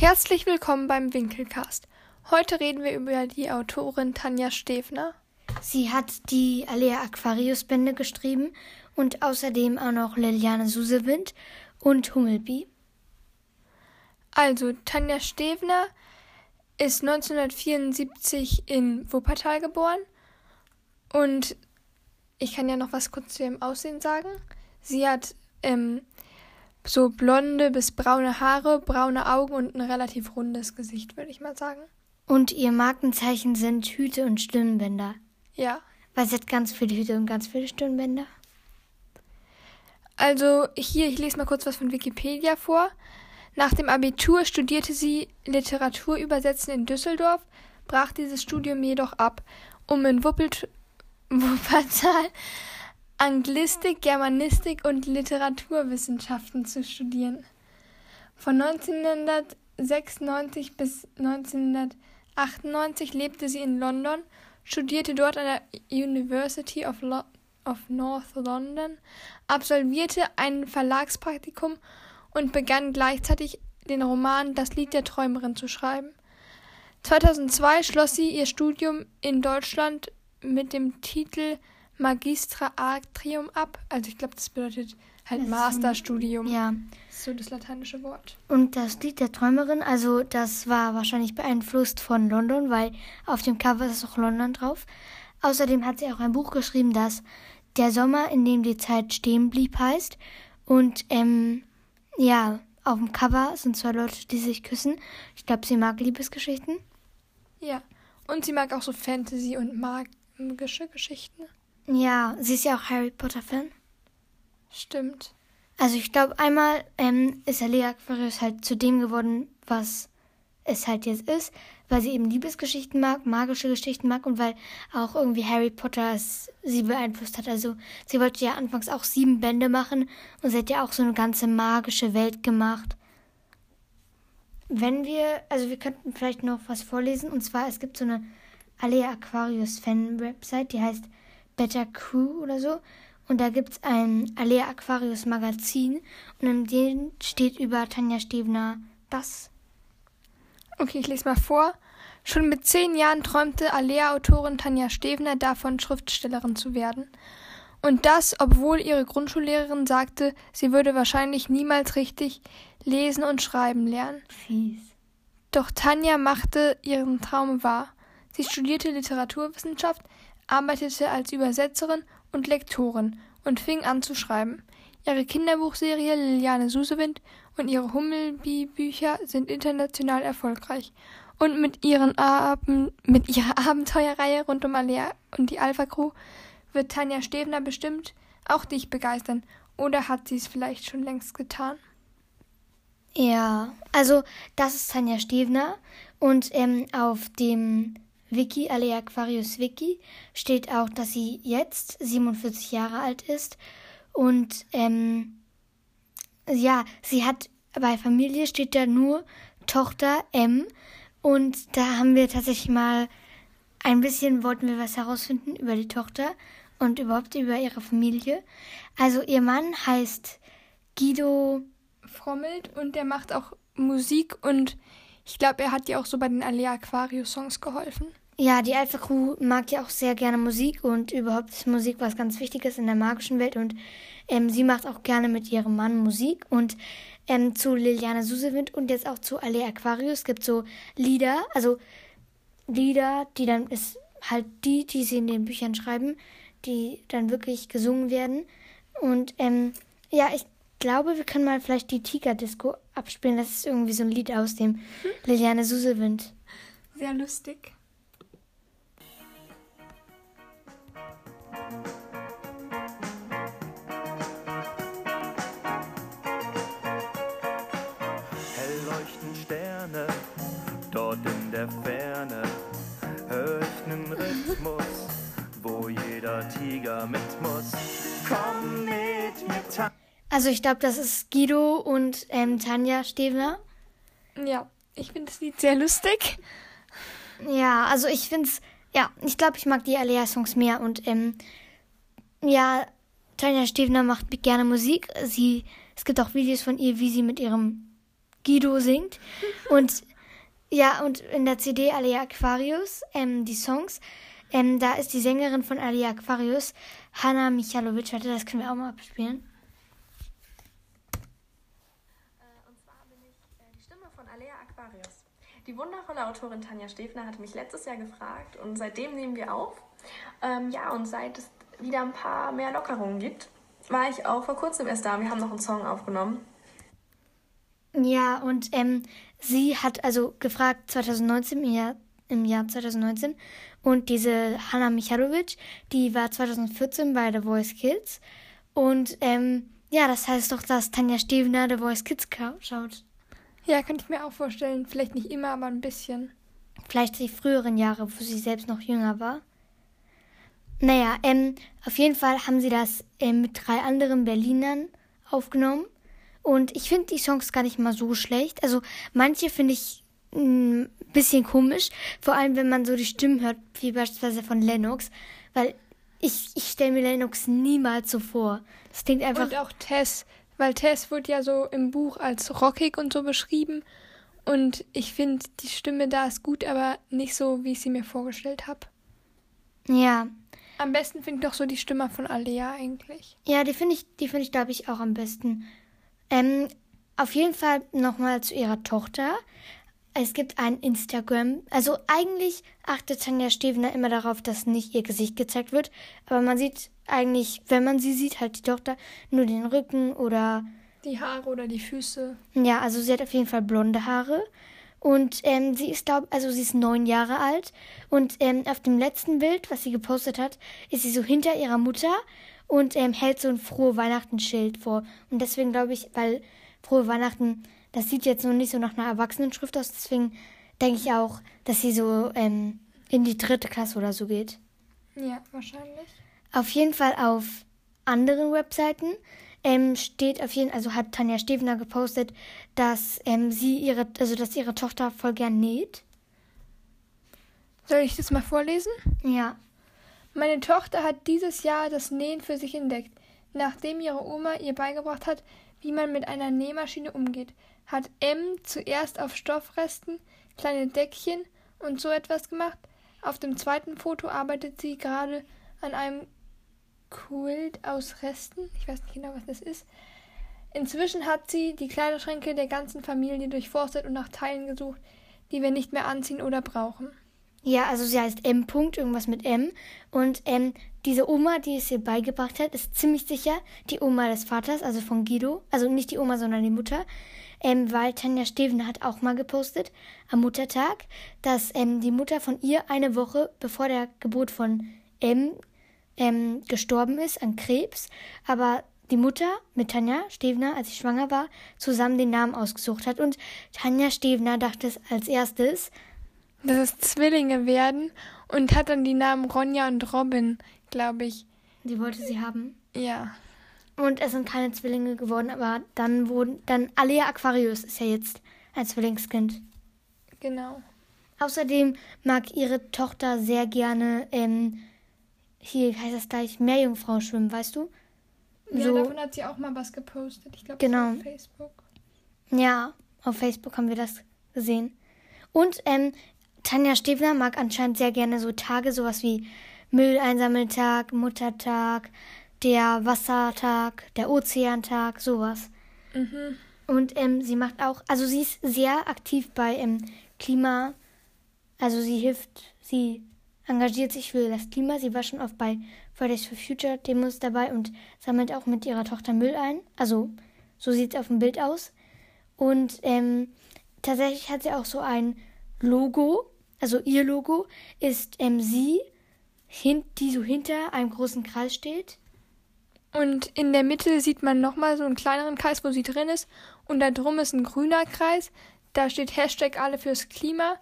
Herzlich willkommen beim Winkelcast. Heute reden wir über die Autorin Tanja Stefner. Sie hat die Alea Aquarius Bände geschrieben und außerdem auch noch Liliane Susewind und Hummelbi. Also, Tanja Stefner ist 1974 in Wuppertal geboren und ich kann ja noch was kurz zu ihrem Aussehen sagen. Sie hat ähm, so blonde bis braune Haare, braune Augen und ein relativ rundes Gesicht, würde ich mal sagen. Und ihr Markenzeichen sind Hüte und Stirnbänder. Ja. Weil sie hat ganz viele Hüte und ganz viele Stirnbänder. Also hier, ich lese mal kurz was von Wikipedia vor. Nach dem Abitur studierte sie Literaturübersetzen in Düsseldorf, brach dieses Studium jedoch ab, um in Wuppelt Wuppertal Anglistik, Germanistik und Literaturwissenschaften zu studieren. Von 1996 bis 1998 lebte sie in London, studierte dort an der University of, Lo of North London, absolvierte ein Verlagspraktikum und begann gleichzeitig den Roman Das Lied der Träumerin zu schreiben. 2002 schloss sie ihr Studium in Deutschland mit dem Titel Magistra Artium ab. Also ich glaube, das bedeutet halt das Masterstudium. Ja. so das lateinische Wort. Und das Lied der Träumerin, also das war wahrscheinlich beeinflusst von London, weil auf dem Cover ist auch London drauf. Außerdem hat sie auch ein Buch geschrieben, das Der Sommer, in dem die Zeit stehen blieb, heißt. Und ähm, ja, auf dem Cover sind zwei Leute, die sich küssen. Ich glaube, sie mag Liebesgeschichten. Ja, und sie mag auch so Fantasy und magische Geschichten. Ja, sie ist ja auch Harry Potter-Fan. Stimmt. Also ich glaube, einmal ähm, ist Alea Aquarius halt zu dem geworden, was es halt jetzt ist, weil sie eben Liebesgeschichten mag, magische Geschichten mag und weil auch irgendwie Harry Potter es sie beeinflusst hat. Also sie wollte ja anfangs auch sieben Bände machen und sie hat ja auch so eine ganze magische Welt gemacht. Wenn wir, also wir könnten vielleicht noch was vorlesen und zwar es gibt so eine Alea Aquarius Fan Website, die heißt Better Crew oder so. Und da gibt es ein Alea Aquarius Magazin und in dem steht über Tanja Stevner das. Okay, ich lese mal vor. Schon mit zehn Jahren träumte Alea-Autorin Tanja Stevner davon, Schriftstellerin zu werden. Und das, obwohl ihre Grundschullehrerin sagte, sie würde wahrscheinlich niemals richtig lesen und schreiben lernen. Fies. Doch Tanja machte ihren Traum wahr. Sie studierte Literaturwissenschaft, arbeitete als Übersetzerin und Lektorin und fing an zu schreiben. Ihre Kinderbuchserie Liliane Susewind und ihre Hummelbi-Bücher sind international erfolgreich. Und mit, ihren Aben, mit ihrer Abenteuerreihe rund um Alea und die Alpha Crew wird Tanja Stevner bestimmt auch dich begeistern. Oder hat sie es vielleicht schon längst getan? Ja, also das ist Tanja Stevner und ähm, auf dem Wiki, Alea Aquarius Wiki, steht auch, dass sie jetzt 47 Jahre alt ist. Und ähm, ja, sie hat bei Familie steht da nur Tochter M. Und da haben wir tatsächlich mal ein bisschen, wollten wir was herausfinden über die Tochter und überhaupt über ihre Familie. Also ihr Mann heißt Guido Frommelt und der macht auch Musik und ich glaube, er hat dir auch so bei den Alea Aquarius Songs geholfen. Ja, die Alpha Crew mag ja auch sehr gerne Musik und überhaupt ist Musik was ganz Wichtiges in der magischen Welt und ähm, sie macht auch gerne mit ihrem Mann Musik und ähm, zu Liliane Susewind und jetzt auch zu Ale Aquarius gibt so Lieder, also Lieder, die dann ist halt die, die sie in den Büchern schreiben, die dann wirklich gesungen werden und ähm, ja, ich glaube, wir können mal vielleicht die Tiger Disco abspielen. Das ist irgendwie so ein Lied aus dem hm? Liliane Susewind. Sehr lustig. der Ferne hör ich nen Rhythmus, wo jeder Tiger mit muss. Komm mit mir, Tanja. Also ich glaube, das ist Guido und ähm, Tanja Stevner. Ja, ich finde das Lied sehr lustig. Ja, also ich finde es, ja, ich glaube, ich mag die Alea-Songs mehr und ähm, ja, Tanja Stevner macht gerne Musik. Sie, es gibt auch Videos von ihr, wie sie mit ihrem Guido singt. Und ja, und in der CD Alia Aquarius, ähm, die Songs, ähm, da ist die Sängerin von Alia Aquarius, Hanna Michalovic. Warte, das können wir auch mal abspielen. Und zwar bin ich äh, die Stimme von Alea Aquarius. Die wundervolle Autorin Tanja Stefner hatte mich letztes Jahr gefragt und seitdem nehmen wir auf. Ähm, ja, und seit es wieder ein paar mehr Lockerungen gibt, war ich auch vor kurzem erst da. Wir haben noch einen Song aufgenommen. Ja, und ähm, sie hat also gefragt 2019, im Jahr, im Jahr 2019. Und diese Hanna Michalovic, die war 2014 bei The Voice Kids. Und ähm, ja, das heißt doch, dass Tanja Stevener The Voice Kids schaut. Ja, könnte ich mir auch vorstellen. Vielleicht nicht immer, aber ein bisschen. Vielleicht die früheren Jahre, wo sie selbst noch jünger war. Naja, ähm, auf jeden Fall haben sie das ähm, mit drei anderen Berlinern aufgenommen. Und ich finde die Songs gar nicht mal so schlecht. Also manche finde ich ein bisschen komisch. Vor allem, wenn man so die Stimmen hört, wie beispielsweise von Lennox. Weil ich, ich stelle mir Lennox niemals so vor. Das klingt einfach... Und auch Tess, weil Tess wird ja so im Buch als rockig und so beschrieben. Und ich finde, die Stimme da ist gut, aber nicht so, wie ich sie mir vorgestellt habe. ja, Am besten finde ich doch so die Stimme von Alea eigentlich. Ja, die finde ich, die finde ich, glaube ich, auch am besten. Ähm, auf jeden Fall nochmal zu ihrer Tochter. Es gibt ein Instagram. Also eigentlich achtet Tanja Stevener immer darauf, dass nicht ihr Gesicht gezeigt wird. Aber man sieht eigentlich, wenn man sie sieht, halt die Tochter nur den Rücken oder Die Haare oder die Füße. ja, also sie hat auf jeden Fall blonde Haare. Und ähm, sie ist, glaube also sie ist neun Jahre alt. Und ähm, auf dem letzten Bild, was sie gepostet hat, ist sie so hinter ihrer Mutter und ähm, hält so ein frohe Weihnachten-Schild vor. Und deswegen glaube ich, weil frohe Weihnachten, das sieht jetzt noch nicht so nach einer Erwachsenenschrift aus, deswegen denke ich auch, dass sie so ähm, in die dritte Klasse oder so geht. Ja, wahrscheinlich. Auf jeden Fall auf anderen Webseiten ähm, steht auf jeden also hat Tanja Stevener gepostet, dass ähm, sie ihre, also dass ihre Tochter voll gern näht. Soll ich das mal vorlesen? Ja. Meine Tochter hat dieses Jahr das Nähen für sich entdeckt. Nachdem ihre Oma ihr beigebracht hat, wie man mit einer Nähmaschine umgeht, hat M zuerst auf Stoffresten kleine Deckchen und so etwas gemacht. Auf dem zweiten Foto arbeitet sie gerade an einem Quilt aus Resten. Ich weiß nicht genau, was das ist. Inzwischen hat sie die Kleiderschränke der ganzen Familie durchforstet und nach Teilen gesucht, die wir nicht mehr anziehen oder brauchen. Ja, also sie heißt M. Punkt, irgendwas mit M. Und ähm, diese Oma, die es ihr beigebracht hat, ist ziemlich sicher die Oma des Vaters, also von Guido. Also nicht die Oma, sondern die Mutter. Ähm, weil Tanja Steven hat auch mal gepostet am Muttertag, dass ähm, die Mutter von ihr eine Woche bevor der Geburt von M ähm, gestorben ist an Krebs. Aber die Mutter mit Tanja Stevener, als sie schwanger war, zusammen den Namen ausgesucht hat. Und Tanja Stevener dachte es als erstes, dass es Zwillinge werden und hat dann die Namen Ronja und Robin, glaube ich. sie wollte sie haben. Ja. Und es sind keine Zwillinge geworden, aber dann wurden, dann Alea Aquarius ist ja jetzt ein Zwillingskind. Genau. Außerdem mag ihre Tochter sehr gerne, ähm, hier heißt das gleich, Meerjungfrau schwimmen, weißt du? Ja, So. davon hat sie auch mal was gepostet. Ich glaube, Genau. auf Facebook. Ja, auf Facebook haben wir das gesehen. Und ähm, Tanja Stevner mag anscheinend sehr gerne so Tage, sowas wie Mülleinsammeltag, Muttertag, der Wassertag, der Ozeantag, sowas. Mhm. Und ähm, sie macht auch, also sie ist sehr aktiv bei ähm, Klima, also sie hilft, sie engagiert sich für das Klima. Sie war schon oft bei Fridays for Future Demos dabei und sammelt auch mit ihrer Tochter Müll ein. Also so sieht es auf dem Bild aus. Und ähm, tatsächlich hat sie auch so ein Logo, also ihr Logo ist ähm, sie, die so hinter einem großen Kreis steht. Und in der Mitte sieht man nochmal so einen kleineren Kreis, wo sie drin ist. Und da drum ist ein grüner Kreis. Da steht Hashtag alle fürs Klima.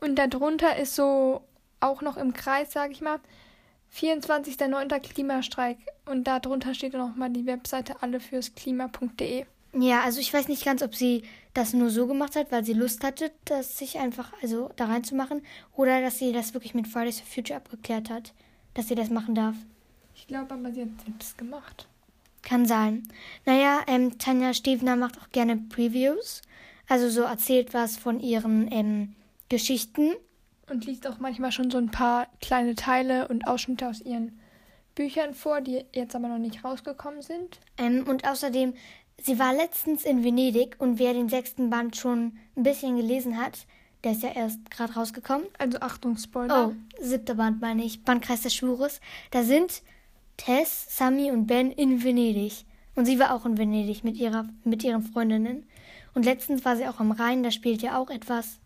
Und darunter ist so auch noch im Kreis, sage ich mal, 24.09. Klimastreik. Und darunter steht nochmal die Webseite alle fürs Klima.de. Ja, also ich weiß nicht ganz, ob sie das nur so gemacht hat, weil sie Lust hatte, das sich einfach also da reinzumachen, oder dass sie das wirklich mit Fridays for Future abgeklärt hat, dass sie das machen darf. Ich glaube aber, sie hat selbst gemacht. Kann sein. Naja, ähm, Tanja Stevner macht auch gerne Previews. also so erzählt was von ihren ähm, Geschichten. Und liest auch manchmal schon so ein paar kleine Teile und Ausschnitte aus ihren Büchern vor, die jetzt aber noch nicht rausgekommen sind. Ähm, und außerdem, sie war letztens in Venedig und wer den sechsten Band schon ein bisschen gelesen hat, der ist ja erst gerade rausgekommen. Also Achtung, Spoiler. Oh, siebter Band meine ich, Bandkreis des Schwures. Da sind Tess, Sammy und Ben in Venedig. Und sie war auch in Venedig mit, ihrer, mit ihren Freundinnen. Und letztens war sie auch am Rhein, da spielt ja auch etwas.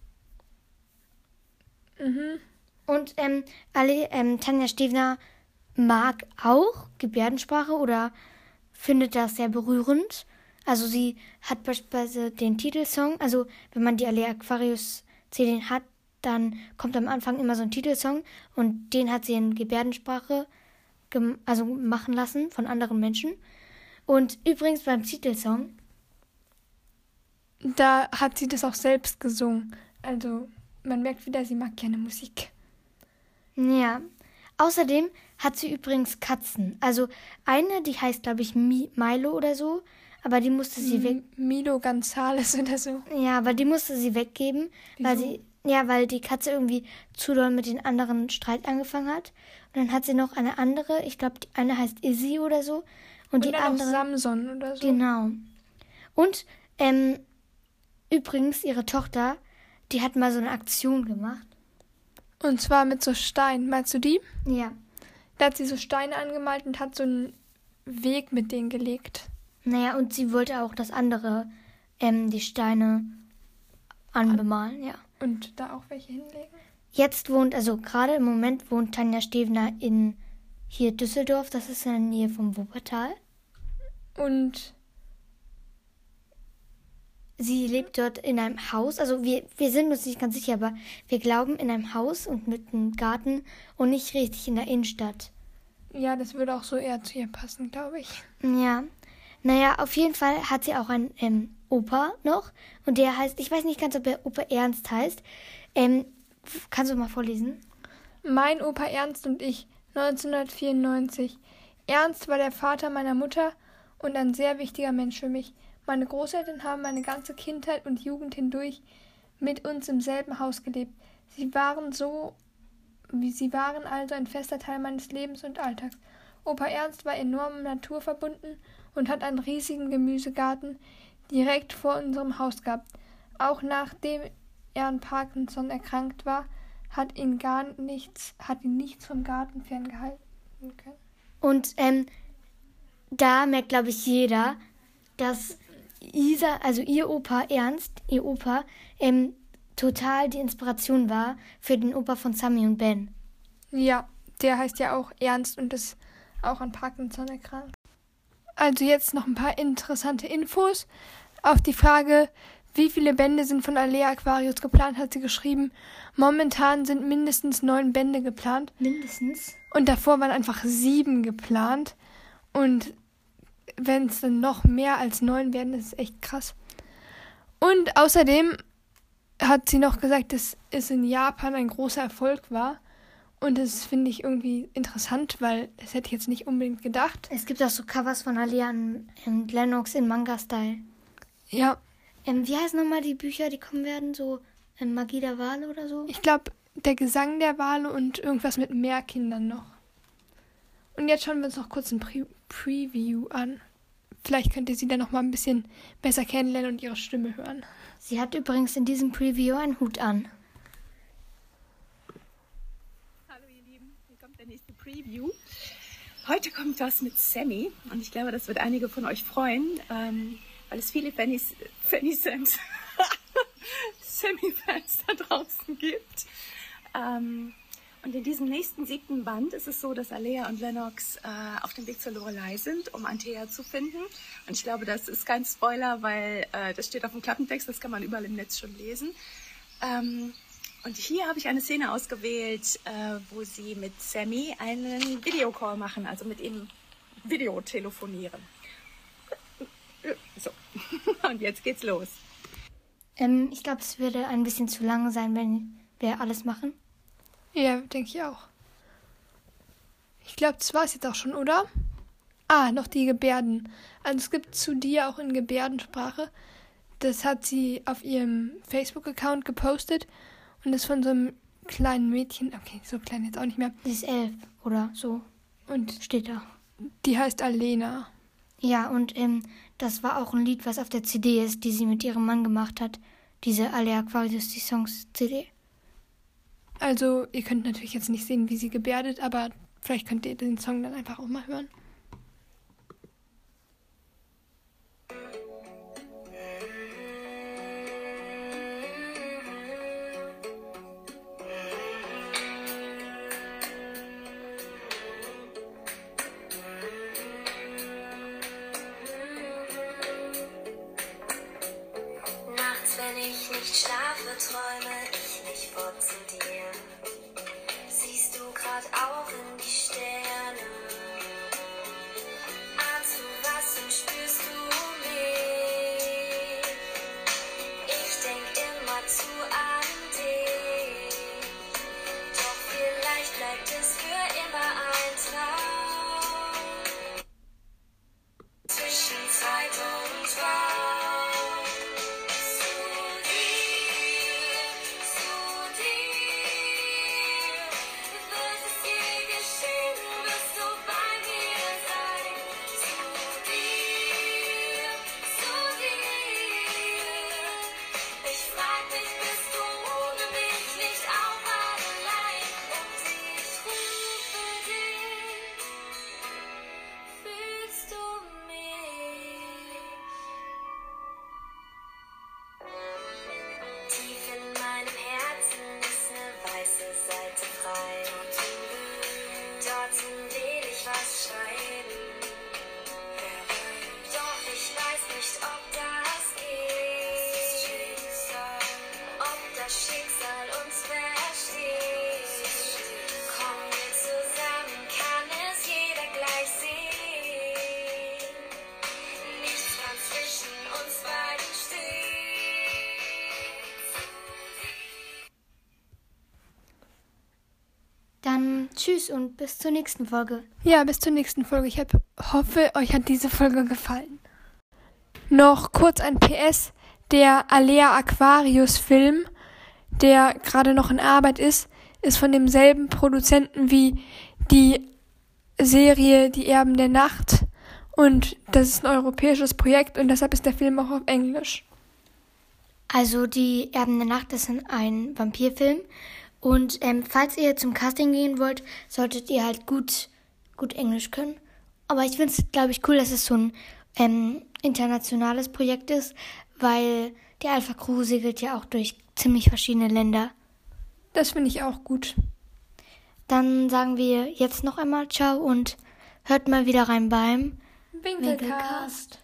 Mhm. Und ähm, alle, ähm, Tanja Stevner mag auch Gebärdensprache oder findet das sehr berührend. Also sie hat beispielsweise den Titelsong, also wenn man die Alea Aquarius CD hat, dann kommt am Anfang immer so ein Titelsong und den hat sie in Gebärdensprache also machen lassen von anderen Menschen. Und übrigens beim Titelsong, Da hat sie das auch selbst gesungen. Also man merkt wieder, sie mag gerne Musik. ja. Außerdem hat sie übrigens Katzen. Also eine, die heißt, glaube ich, Mi Milo oder so, aber die musste sie weg. Milo Gonzales oder so. Ja, aber die musste sie weggeben, weil Wieso? sie ja, weil die Katze irgendwie zu doll mit den anderen Streit angefangen hat. Und dann hat sie noch eine andere, ich glaube, die eine heißt Izzy oder so. Und, Und die andere. Samson oder so. Genau. Und ähm, übrigens, ihre Tochter, die hat mal so eine Aktion gemacht. Und zwar mit so Steinen. Meinst du die? Ja. Da hat sie so Steine angemalt und hat so einen Weg mit denen gelegt. Naja, und sie wollte auch, dass andere ähm, die Steine anbemalen, ja. Und da auch welche hinlegen. Jetzt wohnt, also gerade im Moment wohnt Tanja Stevner in hier Düsseldorf, das ist in der Nähe vom Wuppertal. Und Sie lebt dort in einem Haus, also wir, wir sind uns nicht ganz sicher, aber wir glauben in einem Haus und mit einem Garten und nicht richtig in der Innenstadt. ja, das würde auch so eher zu ihr passen, glaube ich. Ja. Naja, auf jeden Fall hat sie auch einen ähm, Opa noch und der heißt, ich weiß nicht ganz, ob er Opa Ernst heißt. Ähm, kannst du mal vorlesen? Mein Opa Ernst und ich, 1994. Ernst war der Vater meiner Mutter und ein sehr wichtiger Mensch für mich. Meine Großeltern haben meine ganze Kindheit und Jugend hindurch mit uns im selben Haus gelebt. Sie waren so, wie sie waren also ein fester Teil meines Lebens und Alltags. Opa Ernst war enorm naturverbunden und hat einen riesigen Gemüsegarten direkt vor unserem Haus gehabt. Auch nachdem er an Parkinson erkrankt war, hat ihn gar nichts, hat ihn nichts vom Garten ferngehalten können. Und ähm, da merkt, glaube ich, jeder, dass Isa, also ihr Opa Ernst, ihr Opa, ähm, total die Inspiration war für den Opa von Sammy und Ben. Ja, der heißt ja auch Ernst und ist auch an Parkinson erkrankt. Also jetzt noch ein paar interessante Infos. Auf die Frage, wie viele Bände sind von Alea Aquarius geplant, hat sie geschrieben, momentan sind mindestens neun Bände geplant. Mindestens. Und davor waren einfach sieben geplant. Und wenn es dann noch mehr als neun werden, das ist echt krass. Und außerdem hat sie noch gesagt, dass es in Japan ein großer Erfolg war. Und das finde ich irgendwie interessant, weil das hätte ich jetzt nicht unbedingt gedacht. Es gibt auch so Covers von Alia und Lennox in Manga-Style. Ja, Ähm, wie heißen nochmal die Bücher, die kommen werden? So ähm, Magie der Wale oder so? ich glaube, der Gesang der Wale und irgendwas mit mehr Kindern noch. Und jetzt schauen wir uns noch kurz ein Pre Preview an. Vielleicht könnt ihr sie dann noch mal ein bisschen besser kennenlernen und ihre Stimme hören. Sie hat übrigens in diesem Preview einen Hut an. Hallo ihr Lieben, hier kommt der nächste Preview. Heute kommt was mit Sammy und ich glaube, das wird einige von euch freuen, ähm, weil es viele Fannys, Fanny Sams, Sammy-Fans da draußen gibt. Ähm, und in diesem nächsten siebten Band ist es so, dass Alea und Lennox äh, auf dem Weg zur Lorelei sind, um Antea zu finden. Und ich glaube, das ist kein Spoiler, weil äh, das steht auf dem Klappentext, das kann man überall im Netz schon lesen. Ähm, und hier habe ich eine Szene ausgewählt, äh, wo sie mit Sammy einen Videocall machen, also mit ihm Video telefonieren. So, und jetzt geht's los. Ähm, ich glaube, es würde ein bisschen zu lang sein, wenn wir alles machen. Ja, denke ich auch. Ich glaube, das war es jetzt auch schon, oder? Ah, noch die Gebärden. Also es gibt zu dir auch in Gebärdensprache das hat sie auf ihrem Facebook-Account gepostet und ist von so einem kleinen Mädchen, okay, so klein jetzt auch nicht mehr, Sie ist elf oder so, und steht da. die heißt Alena. Ja, und ähm, das war auch ein Lied, was auf der CD ist, die sie mit ihrem Mann gemacht hat. Diese Alle Aquarius, die Songs CD. Also, ihr könnt natürlich jetzt nicht sehen, wie sie gebärdet, aber vielleicht könnt ihr den Song dann einfach auch mal hören. Tschüss und bis zur nächsten Folge. Ja, bis zur nächsten Folge. Ich hoffe, euch hat diese Folge gefallen. Noch kurz ein PS. Der Alea Aquarius Film, der gerade noch in Arbeit ist, ist von demselben Produzenten wie die Serie Die Erben der Nacht. Und das ist ein europäisches Projekt und deshalb ist der Film auch auf Englisch. Also die Erben der Nacht ist ein Vampirfilm. Und ähm, falls ihr zum Casting gehen wollt, solltet ihr halt gut, gut Englisch können. Aber ich finde es, glaube ich, cool, dass es so ein ähm, internationales Projekt ist, weil die Alpha Crew segelt ja auch durch ziemlich verschiedene Länder. Das finde ich auch gut. Dann sagen wir jetzt noch einmal Ciao und hört mal wieder rein beim Winkelcast. Winkelcast.